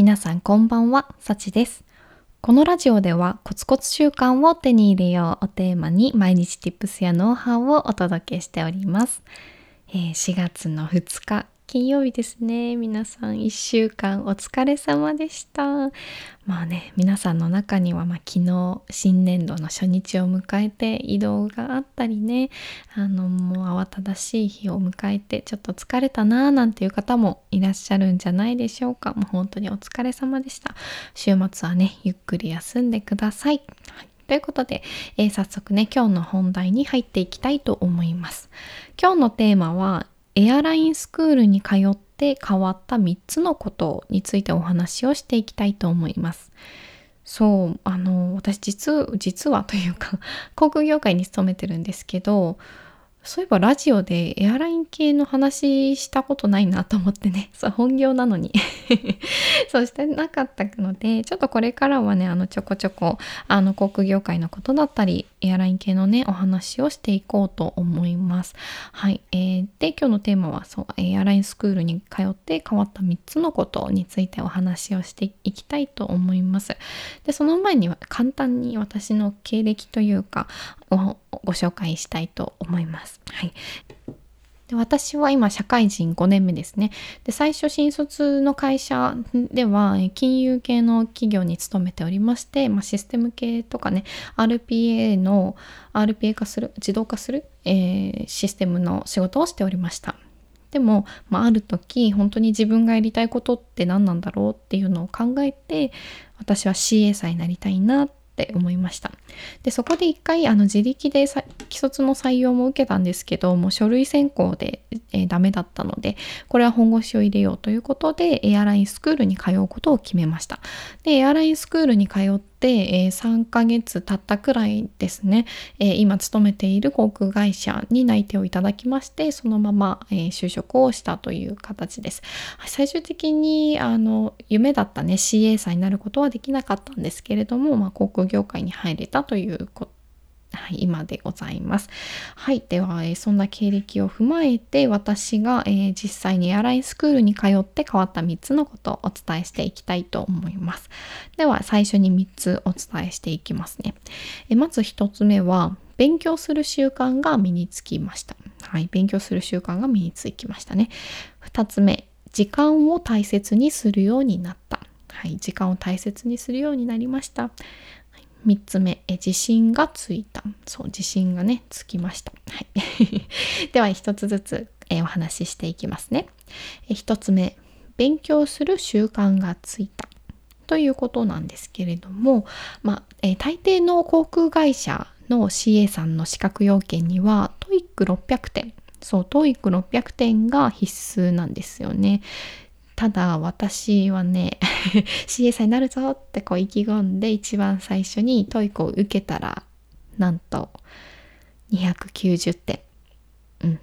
皆さんこんばんは、さちです。このラジオではコツコツ習慣を手に入れようをテーマに毎日 Tips やノウハウをお届けしております。え4月の2日金曜日ですね。皆さん1週間お疲れ様でした。まあね、皆さんの中には、まあ、昨日新年度の初日を迎えて移動があったりね、あのもう慌ただしい日を迎えてちょっと疲れたなーなんていう方もいらっしゃるんじゃないでしょうか。もう本当にお疲れ様でした。週末はね、ゆっくり休んでください。はいということで、えー早速ね、今日の本題に入っていきたいと思います。今日のテーマは、エアラインスクールに通って変わった3つのことについてお話をしていきたいと思います。そう、あの、私実、実はというか、航空業界に勤めてるんですけど、そういえばラジオでエアライン系の話したことないなと思ってね、そう本業なのに そうしてなかったので、ちょっとこれからはね、あのちょこちょこあの航空業界のことだったり、エアライン系のね、お話をしていこうと思います。はい。えーで、今日のテーマはそう、エアラインスクールに通って変わった3つのことについてお話をしていきたいと思います。で、その前には簡単に私の経歴というか、をご紹介したいと思います。はい。で私は今社会人5年目ですね。で最初新卒の会社では金融系の企業に勤めておりまして、まあ、システム系とかね RPA の RPA 化する自動化する、えーシステムの仕事をしておりました。でも、まあ、ある時本当に自分がやりたいことって何なんだろうっていうのを考えて私は CA さんになりたいなってって思いました。でそこで一回あの自力で既卒の採用も受けたんですけどもう書類選考で、えーダメだったのでこれは本腰を入れようということでエアラインスクールに通うことを決めましたでエアラインスクールに通っ、えー3ヶ月経ったくらいですね、えー今勤めている航空会社に内定をいただきましてそのまま、えー就職をしたという形です。最終的にあの夢だったね CA さんになることはできなかったんですけれども、まあ、航空業界に入れたということはい、今でございます。はい、では、えーそんな経歴を踏まえて私が、えー実際にエアラインスクールに通って変わった3つのことをお伝えしていきたいと思います。では最初に3つお伝えしていきますね。えまず1つ目は勉強する習慣が身につきました。はい、勉強する習慣が身につきましたね。2つ目、時間を大切にするようになった。はい、時間を大切にするようになりました。3つ目。え自信がついた。そう自信がねつきました、はい、では1つずつえお話ししていきますね。え1つ目。勉強する習慣がついた。ということなんですけれども、まあえ大抵の航空会社の CA さんの資格要件には TOEIC600 点。そう TOEIC600 点が必須なんですよね。ただ私はね CA さんになるぞってこう意気込んで一番最初に TOEIC を受けたらなんと290点。うん。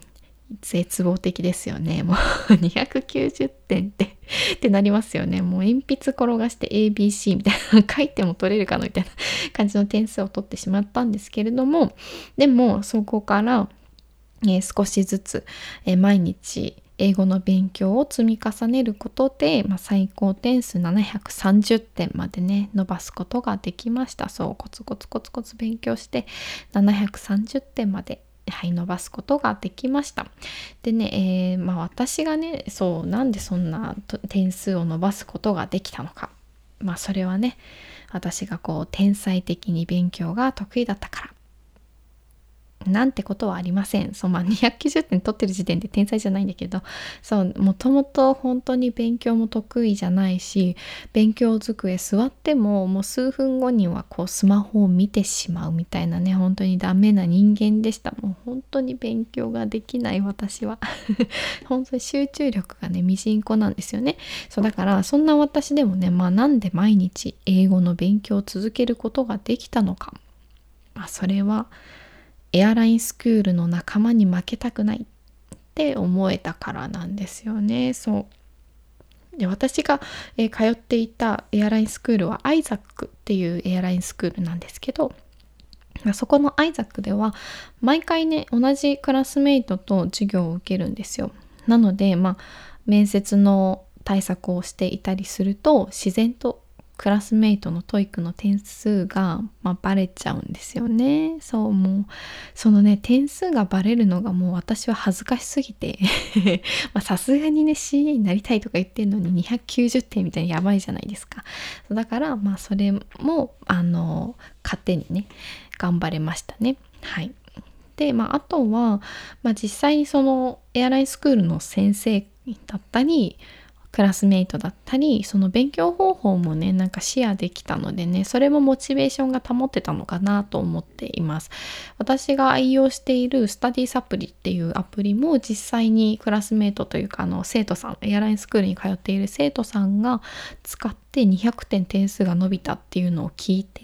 絶望的ですよね。もう 290点ってってなりますよね。もう鉛筆転がして ABC みたいな書いても取れるかなみたいな感じの点数を取ってしまったんですけれどもでもそこから、えー少しずつ、えー毎日英語の勉強を積み重ねることで、まあ、最高点数730点までね伸ばすことができました。そうコツコツコツコツ勉強して730点まではい、伸ばすことができました。でね、えーまあ、私がねそうなんでそんな点数を伸ばすことができたのか。まあそれはね私がこう天才的に勉強が得意だったから。なんてことはありません。そう、まあ、290点取ってる時点で天才じゃないんだけど、そう、もともと本当に勉強も得意じゃないし、勉強机座っても、もう数分後にはこうスマホを見てしまうみたいなね、本当にダメな人間でした。もう本当に勉強ができない私は。本当に集中力がね、みじんこなんですよね。そう、だから、そんな私でもね、まあ、なんで毎日英語の勉強を続けることができたのか。まあ、それは、エアラインスクールの仲間に負けたくないって思えたからなんですよね。そうで私が、えー通っていたエアラインスクールはアイザックっていうエアラインスクールなんですけどそこのアイザックでは毎回ね同じクラスメイトと授業を受けるんですよ。なのでまあ面接の対策をしていたりすると自然とクラスメイトの TOEIC の点数が、まあ、バレちゃうんですよね。そうもうそのね点数がバレるのがもう私は恥ずかしすぎて。さすがにね CA になりたいとか言ってんのに290点みたいなやばいじゃないですか。だからまあそれもあの糧にね頑張れましたね。はい。で、まあ、あとは、まあ、実際そのエアラインスクールの先生だったりクラスメイトだったりその勉強方法もねなんかシェアできたのでねそれもモチベーションが保ってたのかなと思っています。私が愛用しているスタディサプリっていうアプリも実際にクラスメイトというかあの生徒さんエアラインスクールに通っている生徒さんが使って200点点数が伸びたっていうのを聞いて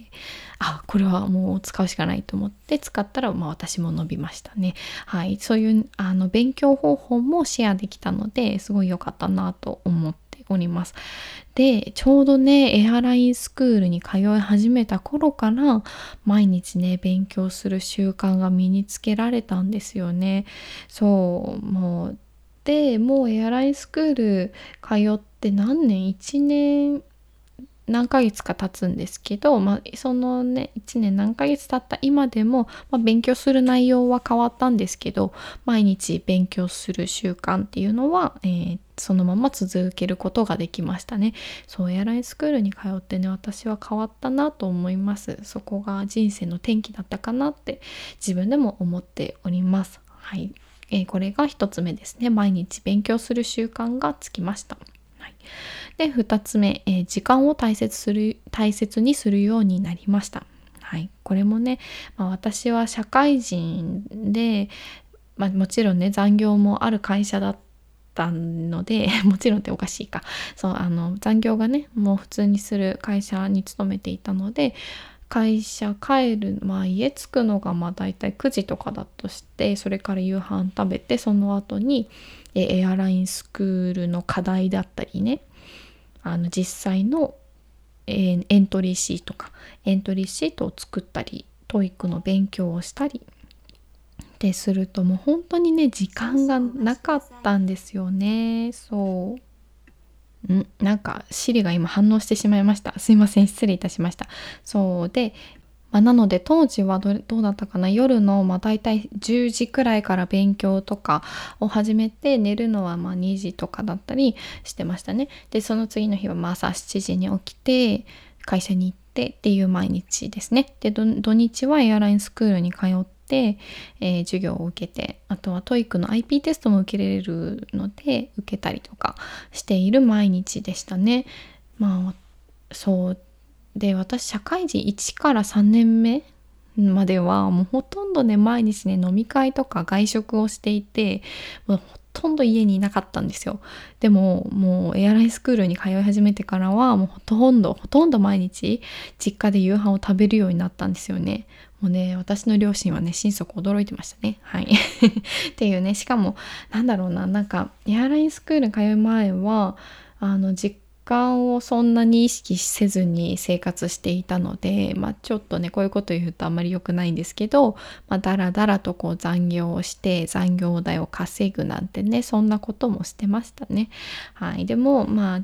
あこれはもう使うしかないと思って使ったら、まあ、私も伸びましたね。はい、そういうあの勉強方法もシェアできたのですごい良かったなと思っております。でちょうどねエアラインスクールに通い始めた頃から毎日ね勉強する習慣が身につけられたんですよね。そうもうでもうエアラインスクール通って何年？1年何ヶ月か経つんですけど、まあ、そのね1年何ヶ月経った今でも、まあ、勉強する内容は変わったんですけど毎日勉強する習慣っていうのは、えー、そのまま続けることができましたね。そうエアラインスクールに通ってね私は変わったなと思います。そこが人生の転機だったかなって自分でも思っております。はい、えー、これが1つ目ですね。毎日勉強する習慣がつきました。で2つ目、えー、時間を大切する大切にするようになりました。はい、これもね、まあ、私は社会人で、まあ、もちろんね残業もある会社だったので もちろんっておかしいかそうあの残業がねもう普通にする会社に勤めていたので会社帰るまあ家着くのがまあ大体9時とかだとしてそれから夕飯食べてその後にエアラインスクールの課題だったりねあの実際のエントリーシートかエントリーシートを作ったり TOEIC の勉強をしたりでするともう本当にね時間がなかったんですよね。そう。うんなんか Siri が今反応してしまいました。すいません失礼いたしました。そう。でまあ、なので当時はどうだったかな夜のまあ大体10時くらいから勉強とかを始めて寝るのはまあ2時とかだったりしてましたね。でその次の日は朝7時に起きて会社に行ってっていう毎日ですね。で土日はエアラインスクールに通って、えー、授業を受けてあとは TOEIC の IP テストも受けられるので受けたりとかしている毎日でしたね。まあそうで私社会人1から3年目まではもうほとんどね毎日ね飲み会とか外食をしていてもうほとんど家にいなかったんですよ。でももうエアラインスクールに通い始めてからはもうほとんどほとんど毎日実家で夕飯を食べるようになったんですよね。もうね私の両親はね心底驚いてましたね。はい。っていうねしかもなんだろうななんかエアラインスクール通う前はあの実間をそんなに意識せずに生活していたので、まあ、ちょっとねこういうこと言うとあんまり良くないんですけど、まあ、だらだらとこう残業をして残業代を稼ぐなんてねそんなこともしてましたね。はい、でもまあ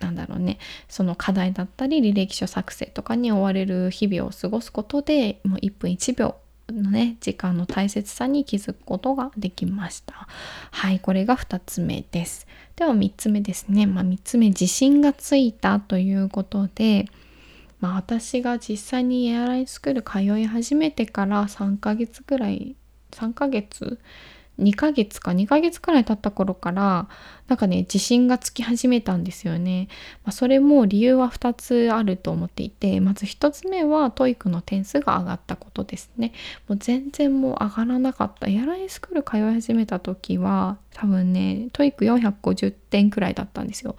なんだろうね。その課題だったり履歴書作成とかに追われる日々を過ごすことでもう1分1秒のね時間の大切さに気づくことができました。はい。これが2つ目です。では3つ目ですね、まあ、3つ目自信がついたということでまあ、私が実際にエアラインスクール通い始めてから3ヶ月ぐらい3ヶ月2ヶ月か2ヶ月くらい経った頃からなんかね自信がつき始めたんですよね、まあ、それも理由は2つあると思っていてまず1つ目は TOEIC の点数が上がったことですね。もう全然もう上がらなかった。エアラインスクール通い始めた時は多分ね TOEIC450 点くらいだったんですよ。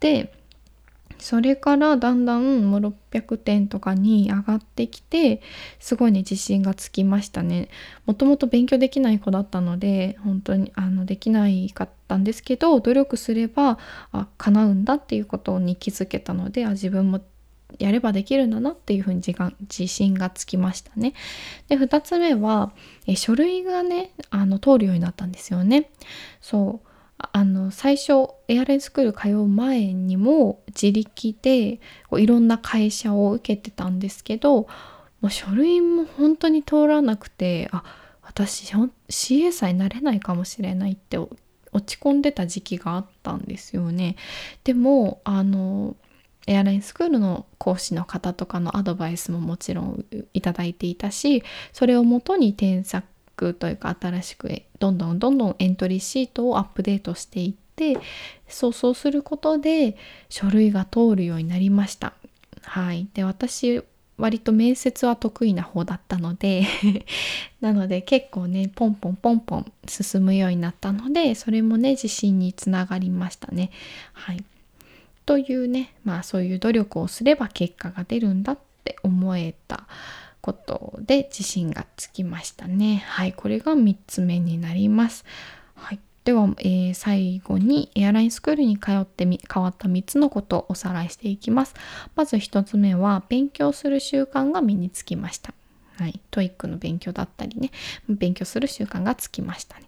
でそれからだんだんもう600点とかに上がってきてすごいね自信がつきましたねもともと勉強できない子だったので本当にあのできないかったんですけど努力すればあ叶うんだっていうことに気づけたのであ自分もやればできるんだなっていうふうに自信がつきましたね。で2つ目はえ書類がねあの通るようになったんですよね。そうあの最初エアラインスクール通う前にも自力でこういろんな会社を受けてたんですけどもう書類も本当に通らなくてあ私 CA さえなれないかもしれないって落ち込んでた時期があったんですよね。でもあのエアラインスクールの講師の方とかのアドバイスももちろんいただいていたしそれをもとに添削というか新しくどんどんどんどんエントリーシートをアップデートしていってそうそうすることで書類が通るようになりました。はい、で私割と面接は得意な方だったので なので結構ねポンポンポンポン進むようになったのでそれもね自信につながりましたね。はい、というねまあそういう努力をすれば結果が出るんだって思えたことで自信がつきましたね。はいこれが3つ目になります。はいでは、えー、最後にエアラインスクールに通ってみ変わった3つのことをおさらいしていきます。まず1つ目は勉強する習慣が身につきました。はい、 TOEIC の勉強だったりね勉強する習慣がつきましたね。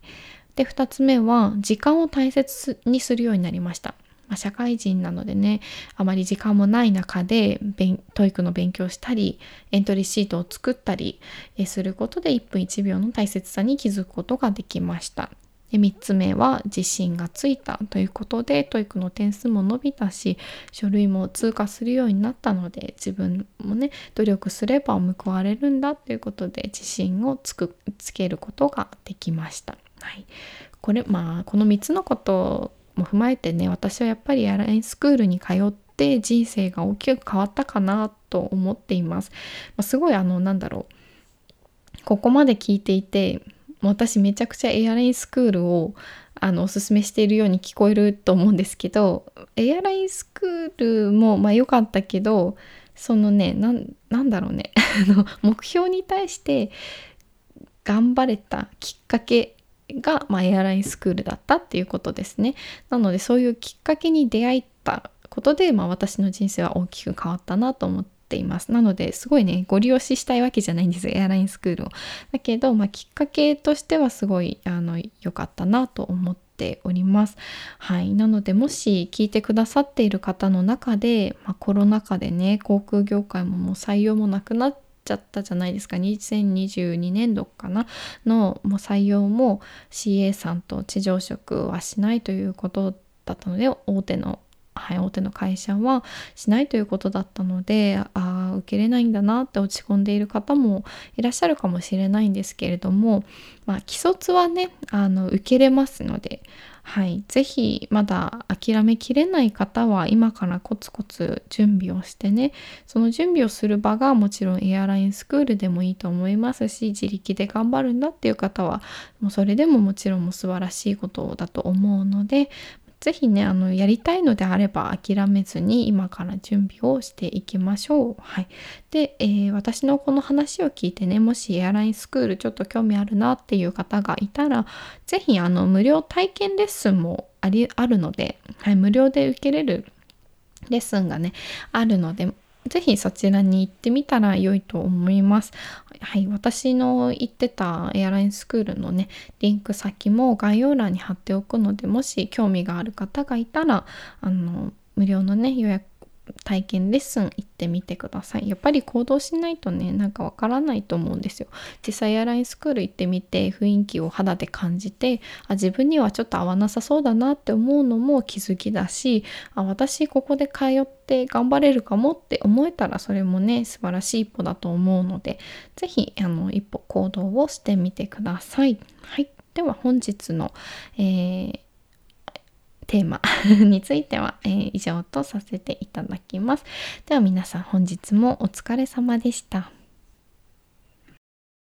で2つ目は時間を大切にするようになりました。まあ、社会人なのでねあまり時間もない中で TOEIC の勉強したりエントリーシートを作ったりすることで1分1秒の大切さに気づくことができました。で3つ目は自信がついたということで TOEIC の点数も伸びたし書類も通過するようになったので自分もね努力すれば報われるんだということで自信をつくつけることができました。はい、これまあこの3つのことも踏まえてね私はやっぱりエアラインスクールに通って人生が大きく変わったかなと思っています。まあ、すごいあのなんだろうここまで聞いていて私めちゃくちゃエアラインスクールをあのおすすめしているように聞こえると思うんですけどエアラインスクールもまあ良かったけどそのねなんだろうね 目標に対して頑張れたきっかけが、まあ、エアラインスクールだったっていうことですね。なのでそういうきっかけに出会ったことで、まあ、私の人生は大きく変わったなと思っています。なのですごいねご利用ししたいわけじゃないんですエアラインスクールを。だけど、まあ、きっかけとしてはすごいあの良かったなと思っております。はい、なのでもし聞いてくださっている方の中で、まあ、コロナ禍でね航空業界ももう採用もなくなっちゃったじゃないですか。2022年度かなのもう採用も CA さんと地上職はしないということだったので大手のはい、大手の会社はしないということだったのでああ受けれないんだなって落ち込んでいる方もいらっしゃるかもしれないんですけれども、まあ、既卒はねあの受けれますので、はい、ぜひまだ諦めきれない方は今からコツコツ準備をしてね。その準備をする場がもちろんエアラインスクールでもいいと思いますし自力で頑張るんだっていう方はもうそれでももちろんも素晴らしいことだと思うので是非ねあのやりたいのであれば諦めずに今から準備をしていきましょう。はい、で、えー、私のこの話を聞いてねもしエアラインスクールちょっと興味あるなっていう方がいたら是非あの無料体験レッスンもありあるので、はい、無料で受けれるレッスンがねあるのでぜひそちらに行ってみたら良いと思います。はい、私の行ってたエアラインスクールのね、リンク先も概要欄に貼っておくので、もし興味がある方がいたら、あの、無料のね、予約体験レッスン行ってみてください。やっぱり行動しないとねなんかわからないと思うんですよ。実際アラインスクール行ってみて雰囲気を肌で感じてあ自分にはちょっと合わなさそうだなって思うのも気づきだしあ私ここで通って頑張れるかもって思えたらそれもね素晴らしい一歩だと思うので是非一歩行動をしてみてください。はい。では本日の、えーテーマ については、えー、以上とさせていただきます。では皆さん本日もお疲れ様でした。